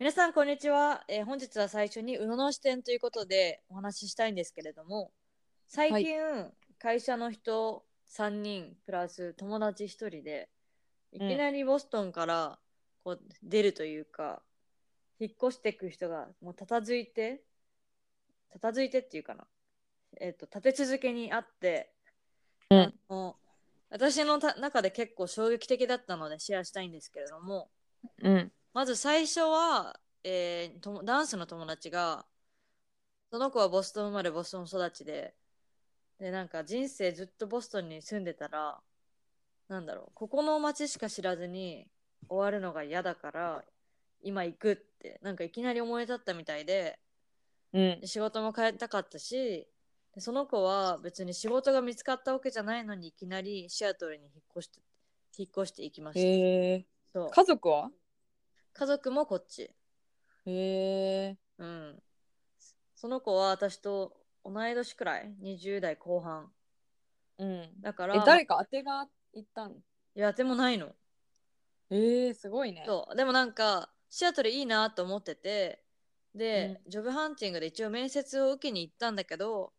皆さん、こんにちは。えー本日は最初に宇野の視点ということでお話ししたいんですけれども、最近、会社の人3人プラス友達1人で、いきなりボストンからこう出るというか、引っ越していく人がもうたたずいて、たたずいてっていうかな、えっ、と、立て続けにあって、うんあの私のた中で結構衝撃的だったのでシェアしたいんですけれども、うん。まず最初は、えーともダンスの友達が、その子はボストン生まれ、ボストン育ちで、で、なんか人生ずっとボストンに住んでたら、なんだろう、ここの街しか知らずに終わるのが嫌だから、今行くって、なんかいきなり思い立ったみたいで、うんで。仕事も変えたかったし、でその子は別に仕事が見つかったわけじゃないのにいきなりシアトルに引っ越して、引っ越していきました。へえ。そう家族は？家族もこっち。へえ。うん。その子は私と同い年くらい ?20 代後半。うん。だから、え、誰か当てが行ったの？いや、でもないの。えー、すごいね。そう。でもなんか、シアトルいいなと思ってて、で、ジョブハンティングで一応面接を受けに行ったんだけど、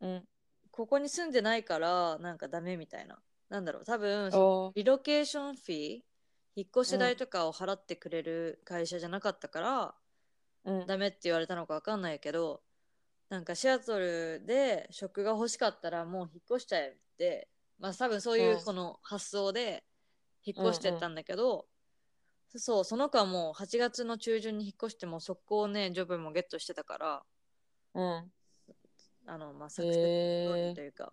うん。ここに住んでないから、なんかダメみたいな。なんだろう、多分、リロケーションフィー、引っ越し代とかを払ってくれる会社じゃなかったから、うん。ダメって言われたのか分かんないけどなんかシアトルで職が欲しかったらもう引っ越しちゃえってまあ多分そういううんこの発想で引っ越してったんだけど、そうその子はもう8月の中旬に引っ越してもう速攻ねジョブもゲットしてたからうん。あのまあサクセスというか、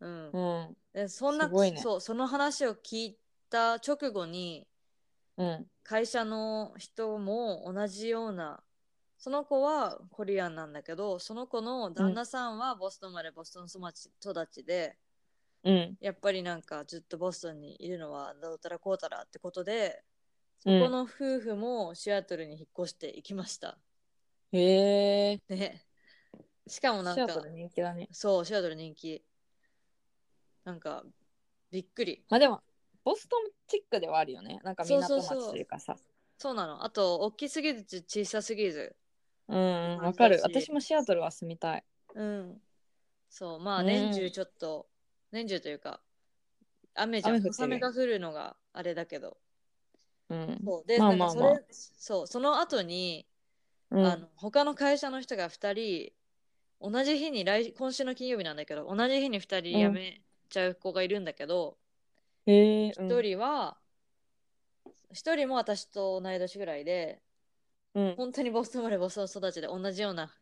うんうん。でそんなねそうその話を聞いた直後にうん。会社の人も同じようなその子はコリアンなんだけどその子の旦那さんはボストン生まれボストン育ち育ちでうん。やっぱりなんかずっとボストンにいるのはどうたらこうたらってことでそうんこの夫婦もシアトルに引っ越していきました、へえ。ねしかもなんかシアトル人気だね。そうシアトル人気なんかびっくりまあでも、ボストンチックではあるよね。なんか港町そうそうそうというかさ。そうなのあと大きすぎず小さすぎずうん、わかる。私もシアトルは住みたい。うん。そう、まあうん年中ちょっと、年中というか、雨じゃん。小雨が降るのがあれだけど。うん。そうで、まあまあまあそう、その後に、うん、あの他の会社の人が2人、同じ日に来、今週の金曜日なんだけど、同じ日に2人辞めちゃう子がいるんだけど、へえ。1人は、1人も私と同い年ぐらいで、うん。本当にボストン生まれボストン育ちで同じような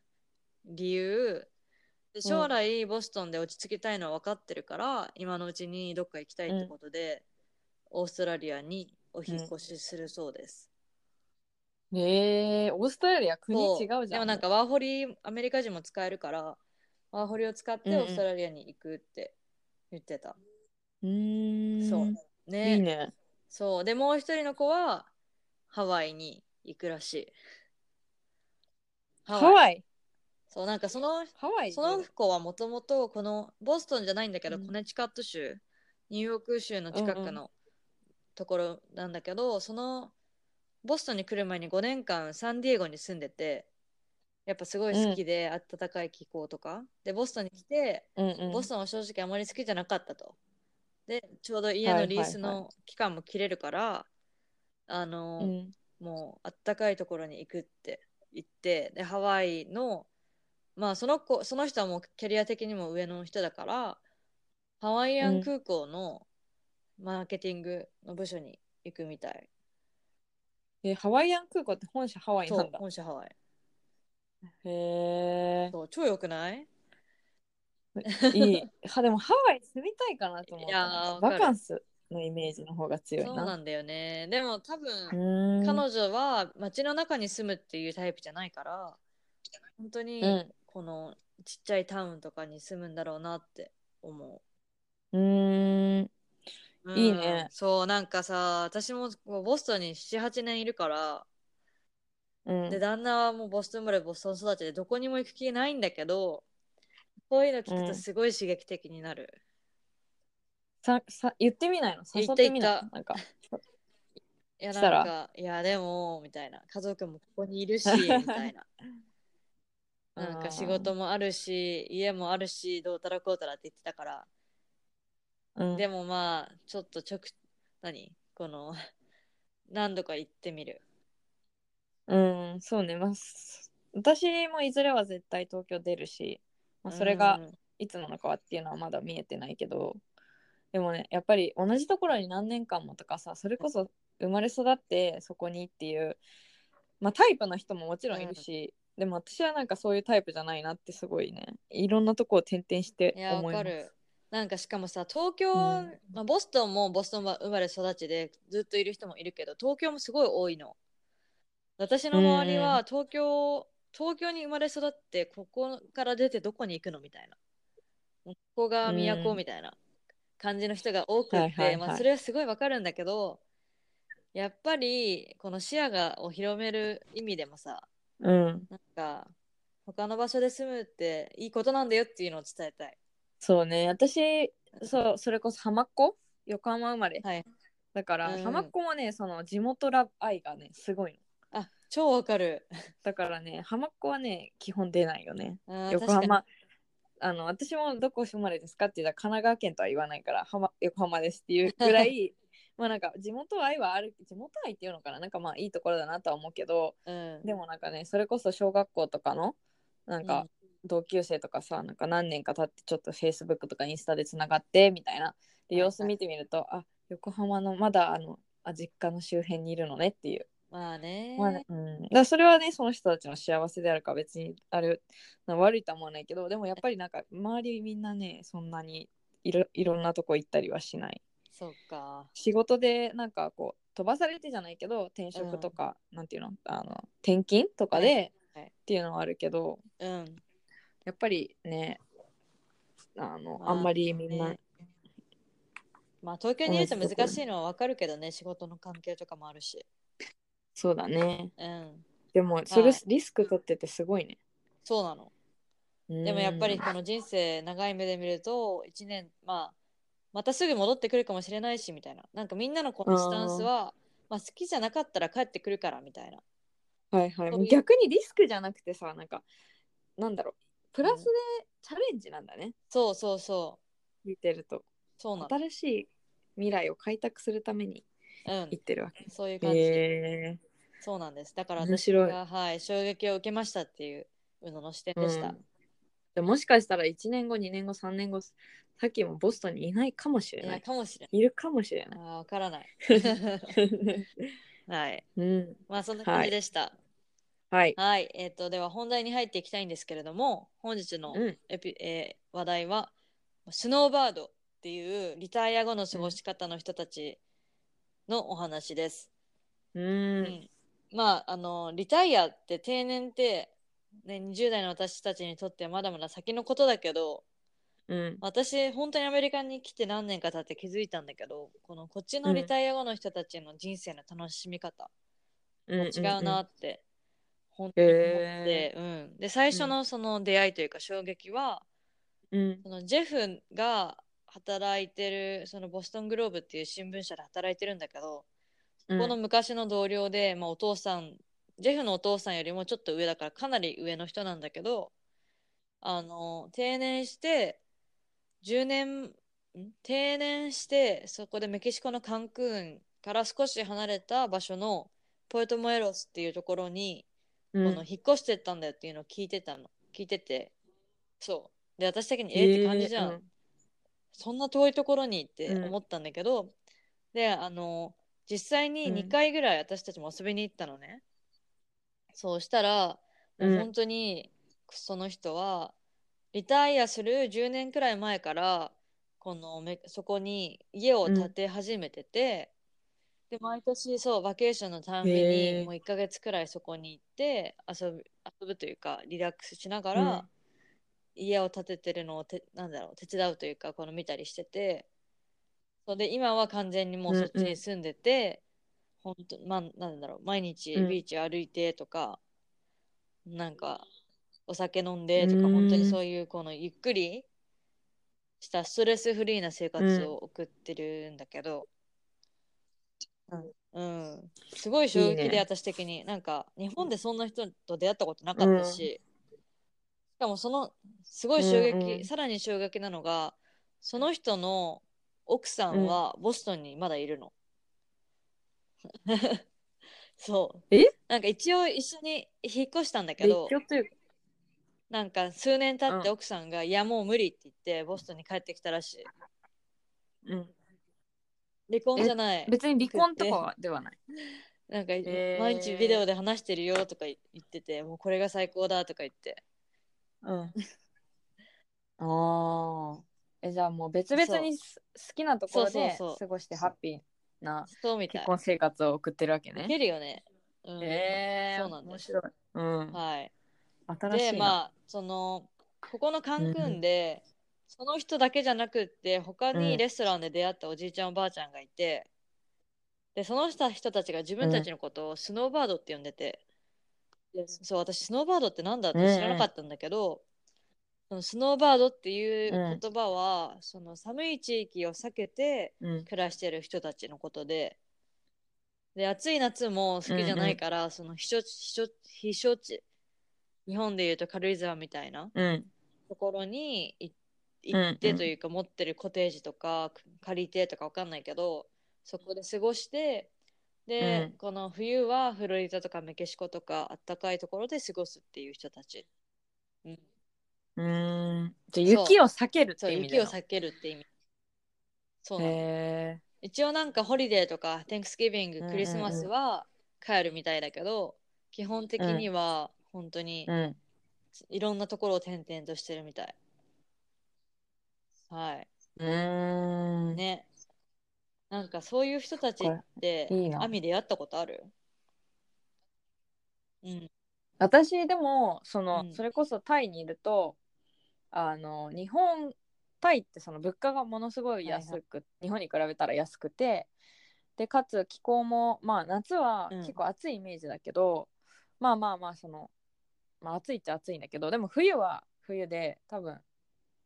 理由で将来ボストンで落ち着きたいのは分かってるから、今のうちにどっか行きたいってことで、オーストラリアにお引っ越しするそうです、へえ。オーストラリア国違うじゃん。でもなんかワーホリアメリカ人も使えるからワーホリを使ってうんうんオーストラリアに行くって言ってた、うーん。そうね。いいね。そう。でもう一人の子はハワイに行くらしい。ハワイ。そうなんかそのハワイ？その子はもともとこのボストンじゃないんだけど、うん。コネチカット州ニューヨーク州の近くのところなんだけど、そのボストンに来る前に5年間サンディエゴに住んでてやっぱすごい好きで、暖かい気候とか。でボストンに来て、うんうん。ボストンは正直あまり好きじゃなかったとでちょうど家のリースの期間も切れるから、あの、うん。もうあったかいところに行くって言ってでハワイのまあその子その人はもうキャリア的にも上の人だからハワイアン空港のマーケティングの部署に行くみたい、え、ハワイアン空港って本社ハワイなんだ。本社ハワイへえ。超よくない？いい。はでもハワイ住みたいかなと思った。いやーわかるバカンス。のイメージの方が強いな。そうなんだよねでも多分、彼女は街の中に住むっていうタイプじゃないから本当にうんこのちっちゃいタウンとかに住むんだろうなって思うーんう、うんいいねそうなんかさ私ももうボストンに78年いるからうんで旦那はもうボストン生まれボストン育ちでどこにも行く気ないんだけどそういうの聞くとすごい刺激的になる、ささ言ってみないの？誘言ってみたな いなんか。いやなんかいやでもみたいな。家族もここにいるし みたいな。なんか仕事もあるし家もあるしどうたらこうたらって言ってたから、うん。でもまあちょっとちょく何？この何度か行ってみる。うんそうね。まあす私もいずれは絶対東京出るし、まあ、それがうん。いつなのかはっていうのはまだ見えてないけどでもねやっぱり同じところに何年間もとかさそれこそ生まれ育ってそこにっていう、まあ、タイプの人ももちろんいるし、でも私はなんかそういうタイプじゃないなってすごいねいろんなとこを転々して思います。かるなんかしかもさ東京、うん。まあ、ボストンもボストンは生まれ育ちでずっといる人もいるけど東京もすごい多いの。私の周りは東京、東京に生まれ育ってここから出てどこに行くのみたいな。ここが都うんみたいな感じの人が多くって、はいはいはい。まあ、それはすごいわかるんだけどやっぱりこの視野がを広める意味でもさうん、なんか他の場所で住むっていいことなんだよっていうのを伝えたい。そうね。私そうそれこそ浜っ子横浜生まれ。はい。だから、うん。浜っ子もねその地元ラブ愛がねすごいの。あ、超わかる。だからね浜っ子はね基本出ないよね。あー横確か浜あの私もどこ生まれですかって言ったら神奈川県とは言わないから浜横浜ですっていうぐらい まあなんか地元愛はある地元愛っていうのかななんかまあいいところだなとは思うけどにうん。でもなんかねそれこそ小学校とかのなんか同級生とかさ、なんか何年か経ってちょっとフェイスブックとかインスタでつながってみたいなではいはい。様子見てみると、あ横浜のまだあのあ実家の周辺にいるのねっていうまあね。まあね。うん、だそれはねその人たちの幸せであるか別にあれな悪いとは思わないけどでもやっぱりなんか周りみんなねそんなにいろいろんなとこ行ったりはしない。そっか。仕事でなんかこう飛ばされてじゃないけど転職とか、なんていうの？あの転勤とかで、はい。はい。っていうのはあるけどうん。やっぱりねあの、まああんまりみんな、ねまあ東京にいると難しいのはわかるけどね、仕事の関係とかもあるし。そうだねうん。でもそれはいリスク取っててすごいね、そうなの。うんでもやっぱりこの人生長い目で見ると1年、まあ、またすぐ戻ってくるかもしれないしみたいな。なんかみんなのこのスタンスは、まあ好きじゃなかったら帰ってくるからみたいな。はいはい。そういう逆にリスクじゃなくてさ、なんか、なんだろう、プラスでチャレンジなんだね、そうそうそう。見てると。そうなの。新しい未来を開拓するためにうん言。ってるわけ。そういう感じ。へそうなんです。だから私が、はい、衝撃を受けましたっていう宇野の視点ーでした。うんでもしかしたら1年後、2年後、3年後、さっきもボストンにいないかもしれない。かもしれいるかもしれない。わからない。はい。うん。まあ、そんな感じでした。はい。はい。えっ、と、では本題に入っていきたいんですけれども、本日のうん。エピ、えー話題は、スノーバードっていうリタイア後の過ごし方の人たちのお話です。う。うんんまあ、あの、リタイアって定年って、ね、20代の私たちにとってはまだまだ先のことだけど、うん。私本当にアメリカに来て何年か経って気づいたんだけどこのこっちのリタイア後の人たちの人生の楽しみ方うん。違うなって本当に思って、へうん、で最初のその出会いというか衝撃は、うん。そのジェフが働いてるそのボストングローブっていう新聞社で働いてるんだけど、うん。この昔の同僚で、まあ、お父さんジェフのお父さんよりもちょっと上だからかなり上の人なんだけどあの定年して10年ん？定年してそこでメキシコのカンクンから少し離れた場所のポエトモエロスっていうところに、うん。この引っ越してったんだよっていうのを聞いてたの。聞いてて。そう。で私的にえー。って感じじゃん、へーそんな遠いところにってうん。思ったんだけど、であの実際にうん。2回ぐらい私たちも遊びに行ったのね、そうしたらもう本当にその人はリタイアする10年くらい前からこのめそこに家を建て始めてて、で毎年そうバケーションのためにもう1ヶ月くらいそこに行って遊ぶ遊ぶというかリラックスしながら、うん。家を建ててるのをてなんだろう手伝うというかこの見たりしててそうで今は完全にもうそっちに住んでて、ほんとまあなんだろう毎日うん。ビーチ歩いてとか、なんかお酒飲んでとか、うん。本当にそういうこのゆっくりしたストレスフリーな生活を送ってるんだけど、うん。すごい衝撃で私的に。なんか日本でそんな人と出会ったことなかったし、しかもそのすごい衝撃、うんうん。さらに衝撃なのがその人の奥さんはボストンにまだいるの。そう。え？なんか一応一緒に引っ越したんだけ別どなんか数年経ってうん。奥さんが、いやもう無理って言ってボストンに帰ってきたらしい。うん、離婚じゃない。別に離婚とかはではない。なんか、ー。毎日ビデオで話してるよとか言っててもうこれが最高だとか言って。うん。ああ。え、じゃあもう別々にす好きなところでそうそうそう。過ごしてハッピーなそうみたい。結婚生活を送ってるわけいね。けるよね、うん、えー、そうなんです。面白い。うん。はい。新しいな。でまあそのここのカンクンで、その人だけじゃなくって他うん。にレストランで出会ったおじいちゃんおばあちゃんがいて、でその人人たちが自分たちのことをスノーバードって呼んでて、でそう私スノーバードってなんだって知らなかったんだけど、そのスノーバードっていう言葉は、その寒い地域を避けてうん。暮らしてる人たちのことで。で暑い夏も好きじゃないから、その避暑地避暑避暑地日本でいうと軽井沢みたいなうん。ところにいうん。行ってというか、持ってるコテージとか借りてとかわかんないけどそこで過ごしてで、うん。この冬はフロリダとかメキシコとかあったかいところで過ごすっていう人たち、うん、うーん。じゃあ雪を避けるって意味雪を避けるって意味そうな一応なんかホリデーとか Thanksgiving うんうんクリスマスは帰るみたいだけど、基本的には本当に。いろんなところを転々としてるみたい。はい。うーん。ね。なんかそういう人たちっていいなアミ出会ったことある？うん。私でもその、うん。それこそタイにいるとあの日本タイってその物価がものすごい安く、日本に比べたら安くてでかつ気候もまあ夏はうん。結構暑いイメージだけど、まあまあまあその、まあ、暑いっちゃ暑いんだけどでも冬は冬で多分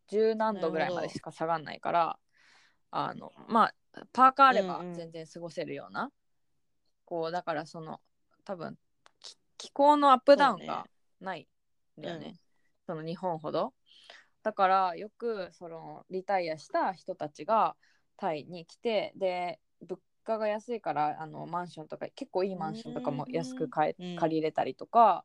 十何度ぐらいまでしか下がんないからあのまあパーカーあればうんうん。全然過ごせるような、こうだからその多分き気候のアップダウンがないんだよね。その日本ほど。だからよくそのリタイアした人たちがタイに来てで物価が安いからあのマンションとか結構いいマンションとかも安く買えうん借りれたりとか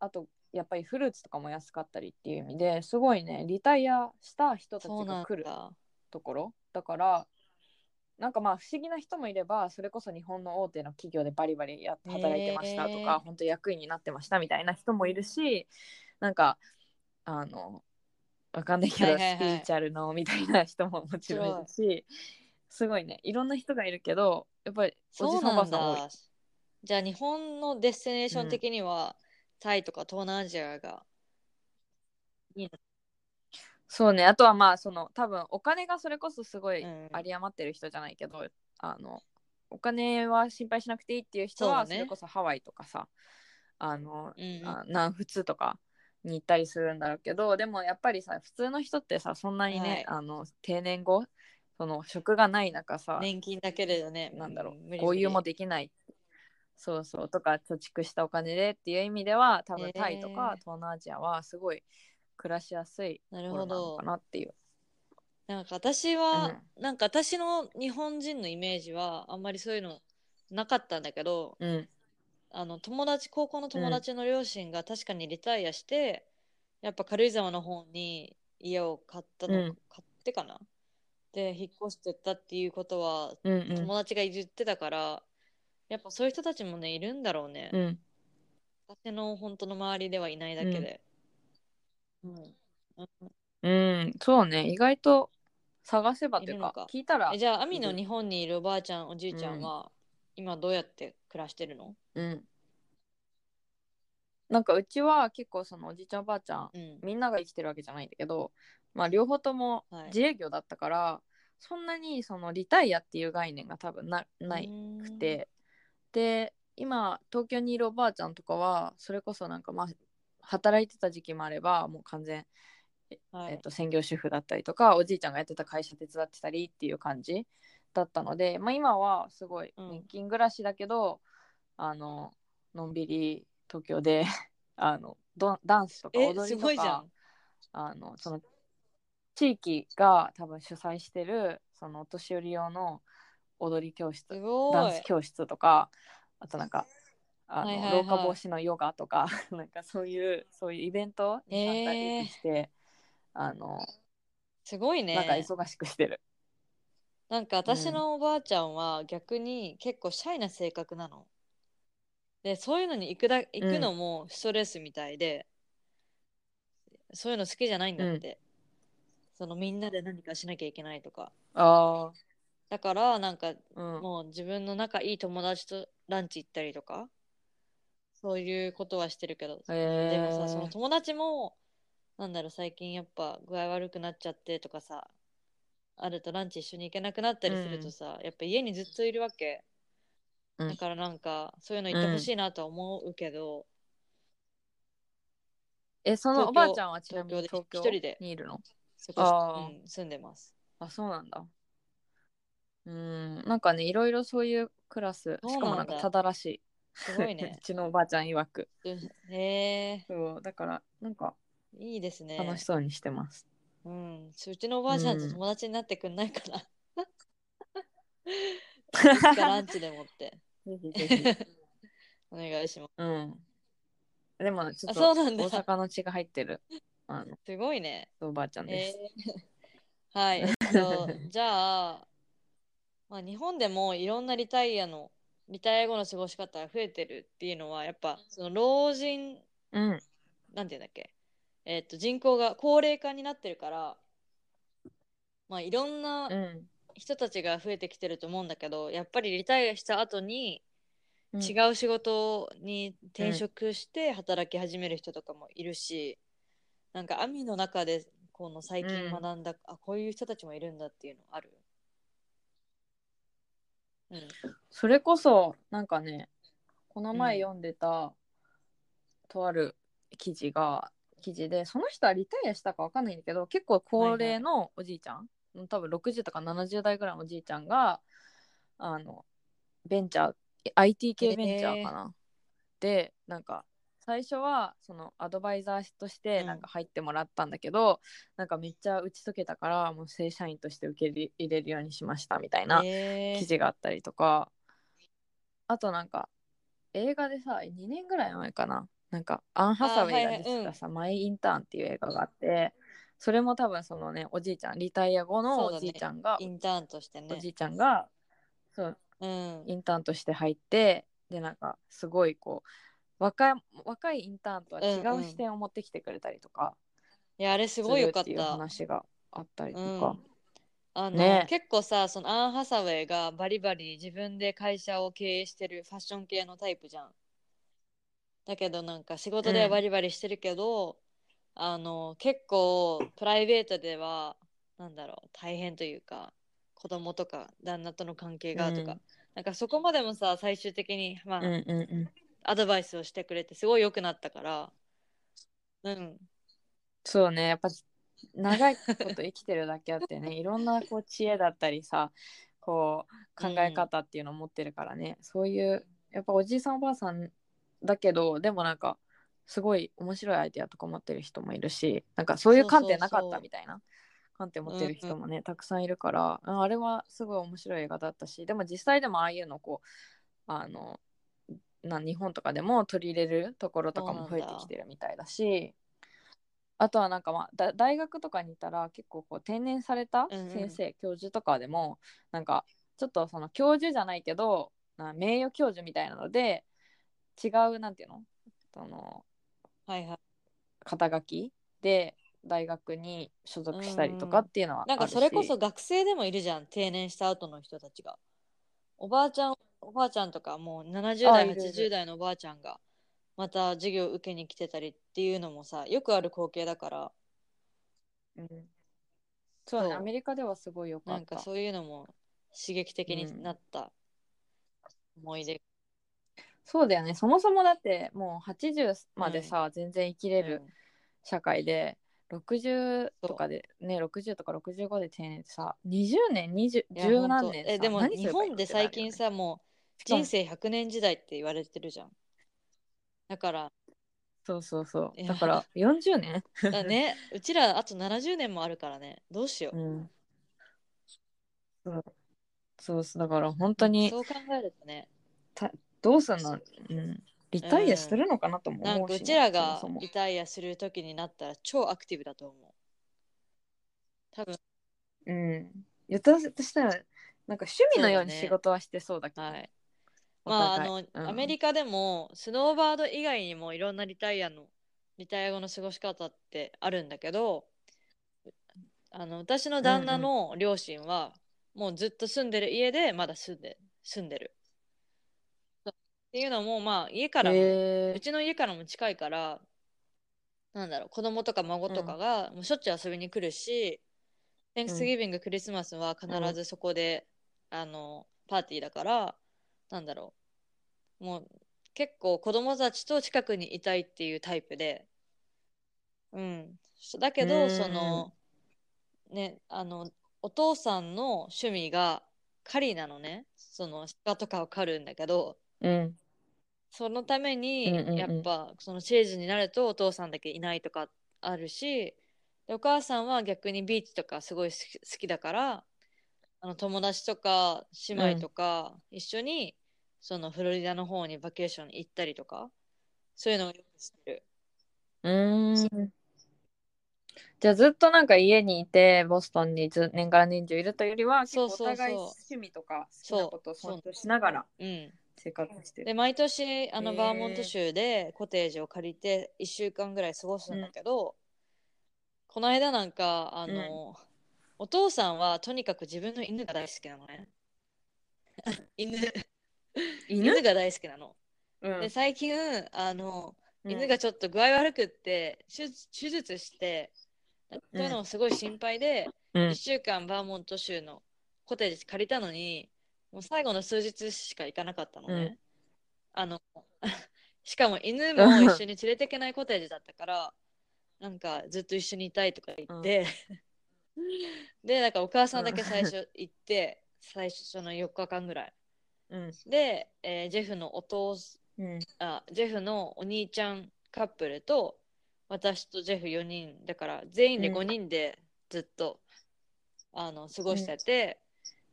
あとやっぱりフルーツとかも安かったりっていう意味ですごいねリタイアした人たちが来るだ。ところ。だからなんかまあ不思議な人もいればそれこそ日本の大手の企業でバリバリや働いてましたとか、本当役員になってましたみたいな人もいるしなんかあのわかんないけど、スピリチュアルのみたいな人ももちろんいるしすごいね。いろんな人がいるけどやっぱりおじさんおばさん多い。だ。じゃあ日本のデスティネーション的には、タイとか東南アジアがいいの？そうね。あとはまあその多分お金がそれこそすごいうん。有り余ってる人じゃないけど、あのお金は心配しなくていいっていう人はそれこそハワイとかさあの、うんうん。あ南仏とかに行ったりするんだろうけどでもやっぱりさ普通の人ってさそんなにね、はい。あの定年後その職がない中さ、年金だけでね、なんだろう無理無理。こういうもできない。そうそう。とか貯蓄したお金でっていう意味では多分タイとか東南アジアはすごい暮らしやすいなるほど。かなっていう。なんか私は、なんか私の日本人のイメージはあんまりそういうのなかったんだけどうん。あの友達高校の友達の両親が確かにリタイアして、やっぱ軽井沢の方に家を買ったの、うん。買ってかな。で引っ越してったっていうことはうんうん。友達が言ってたから、やっぱそういう人たちもねいるんだろうね、うん。私の本当の周りではいないだけで、うん。うん。うん、そうね、意外と探せばっていうか聞いたらえじゃあ、アミの日本にいるおばあちゃん、おじいちゃんは、今どうやって暮らしてるの？うん。なんかうちは結構そのおじいちゃんおばあちゃんうん。みんなが生きてるわけじゃないんだけどまあ両方ともはい。自営業だったから、そんなにそのリタイアっていう概念が多分なないくて、で今東京にいるおばあちゃんとかはそれこそなんかまあ働いてた時期もあればもう完全、はいえっと専業主婦だったりとかおじいちゃんがやってた会社手伝ってたりっていう感じだったので、まあ、今はすごいうん年金暮らしだけど、あののんびり東京で あのドダンスとかえ、踊りとかん。あのその地域が多分主催してるそのお年寄り用の踊り教室ダンス。教室とかあとなんかあの、はいはいはい老化防止のヨガとか なんかそういうそういうイベントに参加して、あのすごいね。なんか忙しくしてる。なんか私のおばあちゃんは逆に結構シャイな性格なの。で、そういうのに行くだ行くのもストレスみたいで、そういうの好きじゃないんだって。そのみんなで何かしなきゃいけないとか。あだからなんかあ、うん、もう自分の仲いい友達とランチ行ったりとか、そういうことはしてるけど、へーでもさ、その友達も、なんだろう、最近やっぱ具合悪くなっちゃってとかさ、あるとランチ一緒に行けなくなったりするとさ、やっぱ家にずっといるわけ。うん。だからなんか、そういうの言ってほしいなとは思うけど、えそのおばあちゃんはちなみに東京で一人で。にいるのうん、住んでます。あそうなんだ。うん。なんかねいろいろそういうクラスしかもなんかただらしい。すごいうね。ちのおばあちゃん曰く。うんへえそうだからなんかいいですね。楽しそうにしてます。うん、うちのおばあちゃんとうん友達になってくんないかな。いつかランチでもって。ぜひぜひ。お願いします。うん。でもちょっあと大阪の血が入ってるあのすごいね。おばあちゃんでえす。ーはい。えっと、じゃあ、まあ、日本でもいろんなリタイアの、リタイア後の過ごし方が増えてるっていうのは、やっぱ、その老人、うん。なんていうんだっけ、えっと、人口が高齢化になってるから、まあ、いろんなうん。人たちが増えてきてると思うんだけど、やっぱりリタイアした後に、うん。違う仕事に転職して働き始める人とかもいるし、なんかアミの中でこの最近学んだ、あこういう人たちもいるんだっていうのある？うん。それこそなんかねこの前読んでた、とある記事が記事でその人はリタイアしたかわかんないんだけど結構高齢のおじいちゃん、多分60とか70代ぐらいのおじいちゃんがあのベンチャー IT 系ベンチャーかな、でなんか最初はそのアドバイザーとしてうん。なんか入ってもらったんだけど、なんかめっちゃ打ち解けたからもう正社員として受け入れるようにしましたみたいなえー。記事があったりとか、あとなんか映画でさ2年ぐらい前かな。なんかアン・ハサウェイが出てたさ「マイ・インターン」っていう映画があってそれも多分そのねおじいちゃんリタイア後のおじいちゃんが、インターンとしてね。おじいちゃんがそううん。インターンとして入ってでなんかすごいこう若い若いインターンとは違うんううん視点を持ってきてくれたりとかいやあれすすごいよかっるっていうた話があったりとうん。か、あの、ね。結構さそのアン・ハサウェイがバリバリ自分で会社を経営してるファッション系のタイプじゃん。だけどなんか仕事ではバリバリしてるけど、あの結構プライベートではなんだろう大変というか子供とか旦那との関係がとか、うん。なんかそこまでもさ最終的に、まあうんうんうんアドバイスをしてくれてすごい良くなったから。うん。そうね。やっぱ長いこと生きてるだけあってね。いろんなこう知恵だったりさこう考え方っていうのを持ってるからね、そういうやっぱおじいさんおばあさんだけどでもなんかすごい面白いアイデアとか持ってる人もいるしなんかそういう観点なかったみたいな観点持ってる人もね、たくさんいるからああれはすごい面白い映画だったしでも実際でもああいうのこうあのな日本とかでも取り入れるところとかも増えてきてるみたいだしあとはなんかまあだ大学とかにいたら結構こう定年されたうんうん。先生、教授とかでもなんかちょっとその教授じゃないけどな名誉教授みたいなので違うなんていうの？そのはいはい。肩書きで大学に所属したりとかっていうのはなんかそれこそ学生でもいるじゃん定年した後の人たちが。おばあちゃんおばあちゃんとかもう70代あいるいる。80代のおばあちゃんがまた授業受けに来てたりっていうのもさよくある光景だから。うん。そうねそう。アメリカではすごいよかった。なんかそういうのも刺激的になった。思い出、そうだよね。そもそもだってもう80までさ、全然生きれる社会で、60とかでね60とか65で定年ってさ20年20いや十ほんと何年さえでもすればいい本で最近さも人生100年時代って言われてるじゃん。だから。そうそうそう。だから40年？だね。うちらあと70年もあるからね。どうしよう、うん。そう。そうそう。だから本当にそう考えるとね。どうすんの、うん、リタイアするのかなと思うしね、かうちらがリタイアする時になったら超アクティブだと思う。多分。うん。言ったとしたらなんか趣味のように仕事はしてそうだけど、はい。おまああの、うんアメリカでもスノーバード以外にもいろんなリタイアのリタイア後の過ごし方ってあるんだけどあの私の旦那の両親はもうずっと住んでる家でまだ住んで住んでる。っていうのもまあ家からうちの家からも近いからなんだろう子供とか孫とかがもうしょっちゅう遊びに来るし、テンクスギビング、クリスマスは必ずそこで、あのパーティーだからなんだろうもう結構子供たちと近くにいたいっていうタイプで。うん。だけどうん。そのねあのお父さんの趣味が狩りなのね。その鹿とかを狩るんだけど。うん。そのために、やっぱそのシェーズになるとお父さんだけいないとかあるしでお母さんは逆にビーチとかすごい好き好きだからあの友達とか姉妹とか一緒に、そのフロリダの方にバケーションに行ったりとかそういうのをよくしてる。うーん。じゃあずっとなんか家にいてボストンにず年から年中いるというよりは結構そうそうそう。お互い趣味とか好きなことを尊重しながらう。ん、生活してる。で毎年あのバーモント州でコテージを借りて1週間ぐらい過ごすんだけど、この間なんかあの、お父さんはとにかく自分の犬が大好きなのね。犬 犬？が大好きなの、うん。で最近あのうん。犬がちょっと具合悪くって手術手術してそういうのもすごい心配で、うん。1週間バーモント州のコテージ借りたのにもう最後の数日しか行かなかったのね、うん。あの しかも犬も一緒に連れていけないコテージだったからなんかずっと一緒にいたいとか言って、でなんかお母さんだけ最初行って最初の4日間ぐらいうん。で、えージェフのお父すうん。あジェフのお兄ちゃんカップルと私とジェフ4人だから全員でうん。5人でずっと、あの過ごしてて、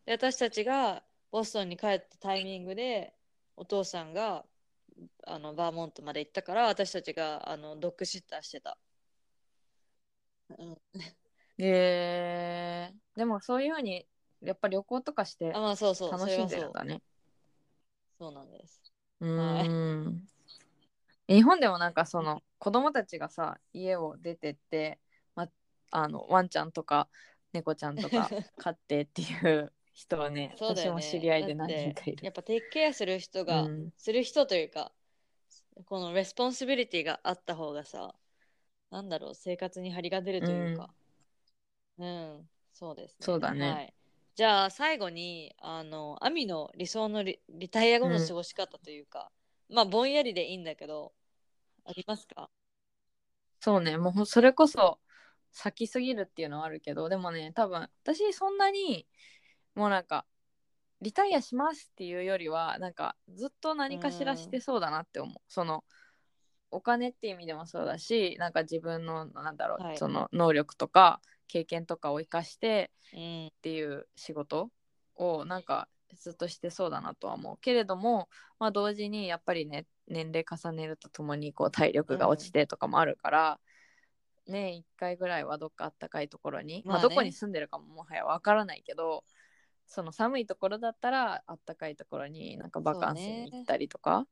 で私たちがボストンに帰ったタイミングでお父さんがあのバーモントまで行ったから私たちがあのドッグシッターしてた。うん、えー、でもそういうふうにやっぱ旅行とかしてあまあそうそう楽しんでるんだね。そうそうなんです。うーん。日本でもなんかその子供たちがさ家を出てって、ま、あのワンちゃんとか猫ちゃんとか 飼ってっていう人はねね。私も知り合いで何人かいる。っ。ぱテイクケアする人が、うん。する人というかこの responsibility があった方がさなんだろう生活に張りが出るというか。うん、そうですね。そうだね。はい、じゃあ最後にあのアミの理想のリリタイア後の過ごし方というか、まあぼんやりでいいんだけどありますか？そうねもうほそれこそ先すぎるっていうのはあるけどでもね多分私そんなにもうなんかリタイアしますっていうよりはなんかずっと何かしらしてそうだなって思う、そのお金っていう意味でもそうだしなんか自分のなんだろう、はい。その能力とか経験とかを生かしてうん。っていう仕事をなんかずっとしてそうだなとは思うけれども、まあ、同時にやっぱりね年齢重ねるとともにこう体力が落ちてとかもあるから、年1回ぐらいはどっかあったかいところに、まあまあね。どこに住んでるかももはやわからないけどその寒いところだったらあったかいところになんかバカンスに行ったりとかっ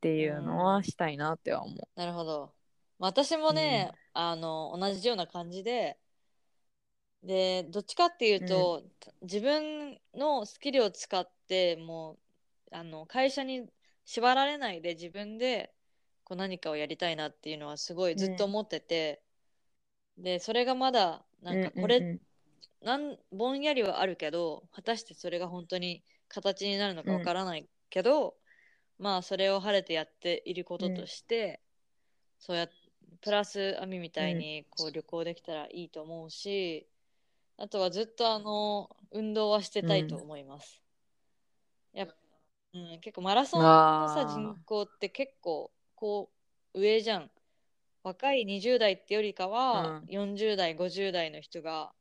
ていうのはしたいなっては思う。なるほど。私もね、あの同じような感じででどっちかっていうと、自分のスキルを使ってもうあの会社に縛られないで自分でこう何かをやりたいなっていうのはすごいずっと思ってて、でそれがまだなんかこれ、うんうんうん。なんぼんやりはあるけど果たしてそれが本当に形になるのかわからないけど、まあそれを晴れてやっていることとして、そうやっプラスアミみたいにこう旅行できたらいいと思うし、あとはずっとあの運動はしてたいと思います。やっぱうん、結構マラソンのさ人口って結構こう上じゃん。若い20代ってよりかは、40代50代の人が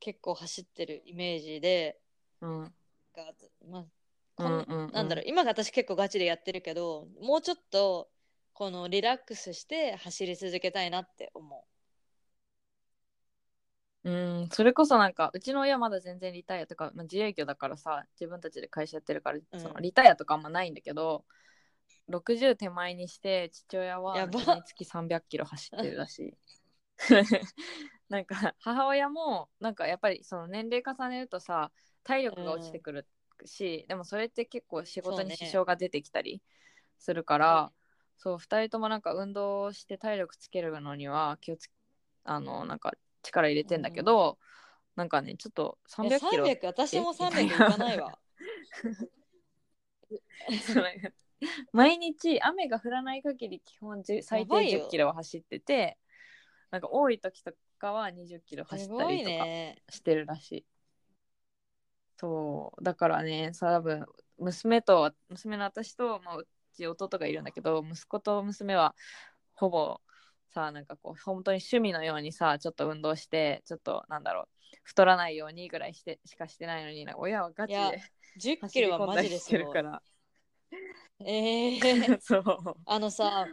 結構走ってるイメージで、うん。がまあこんうんうんうん。なんだろう。今が私結構ガチでやってるけどもうちょっとこのリラックスして走り続けたいなって思うん、それこそなんかうちの親まだ全然リタイアとか、まあ、自営業だからさ自分たちで会社やってるから、うん。そのリタイアとかあんまないんだけど60手前にして父親は毎月300キロ走ってるらしい。なんか母親もなんかやっぱりその年齢重ねるとさ体力が落ちてくるし、でもそれって結構仕事に支障が出てきたりするからそう,、2人ともなんか運動して体力つけるのには気をつあのなんか力入れてんだけど、なんかねちょっとう。いや300キロ300私も300いかないわ。毎日雨が降らない限り基本最低やばいよ10キロは走っててなんか多い時とかは20キロ走ったりとかね。してるらしい。そうだからねさ多分娘と娘の私と、まあ、うち弟がいるんだけど息子と娘はほぼさなんかこう本当に趣味のようにさちょっと運動してちょっとなんだろう太らないようにぐらいしてしかしてないのに親はガチで10 キロはマジですごい。るから。えー、そう。あのさ、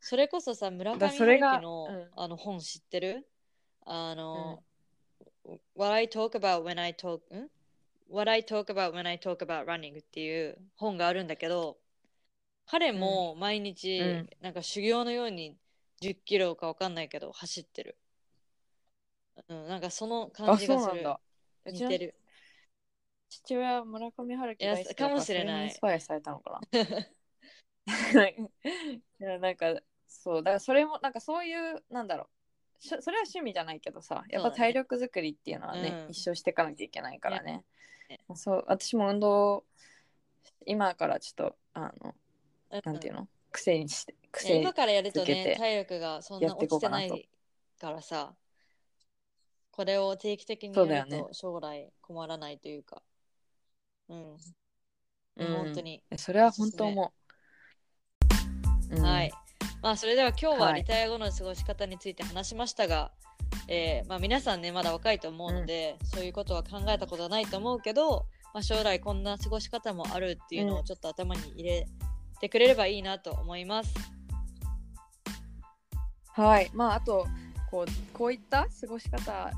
それこそさ、村上春樹の,、うん。あの本知ってる？あの、What I talk about when I talk, ん？What I talk about when I talk about running っていう本があるんだけど、彼も毎日、うん。なんか修行のように10キロかわかんないけど走ってる。うん、なんかその感あじがする。似てる。父親は村上春樹大好きだかもしれない。インスパイアされたのかな。い やなんかそう。だからそれもなんかそういうなんだろう。それは趣味じゃないけどさやっぱ体力作りっていうのはねうん。一生していかなきゃいけないからね。ね。そう。私も運動今からちょっとあのうん。なんていうの？癖にして今からやるとね体力がそんな落ちてないからさこれを定期的にやると将来困らないというか。うん、うん。本当に、それは本当思う、うん。はい。まあそれでは今日ははい。リタイア後の過ごし方について話しましたが、えーまあ、皆さんねまだ若いと思うので、そういうことは考えたことはないと思うけど、まあ、将来こんな過ごし方もあるっていうのうん。をちょっと頭に入れてくれればいいなと思います。はい、まああとこうこういった過ごし方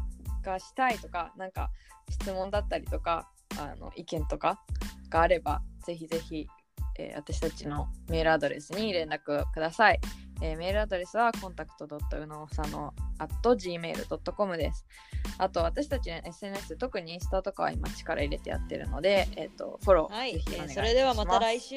がしたいとかなんか質問だったりとかあの意見とかがあればぜひぜひ、えー私たちのメールアドレスに連絡ください。えーメールアドレスはコンタクトうのさの at gmail.com です。あと私たちの SNS 特にインスタとかは今力入れてやってるので、えー、とフォロー、はい、ぜひお願いします。えーそれではまた来週。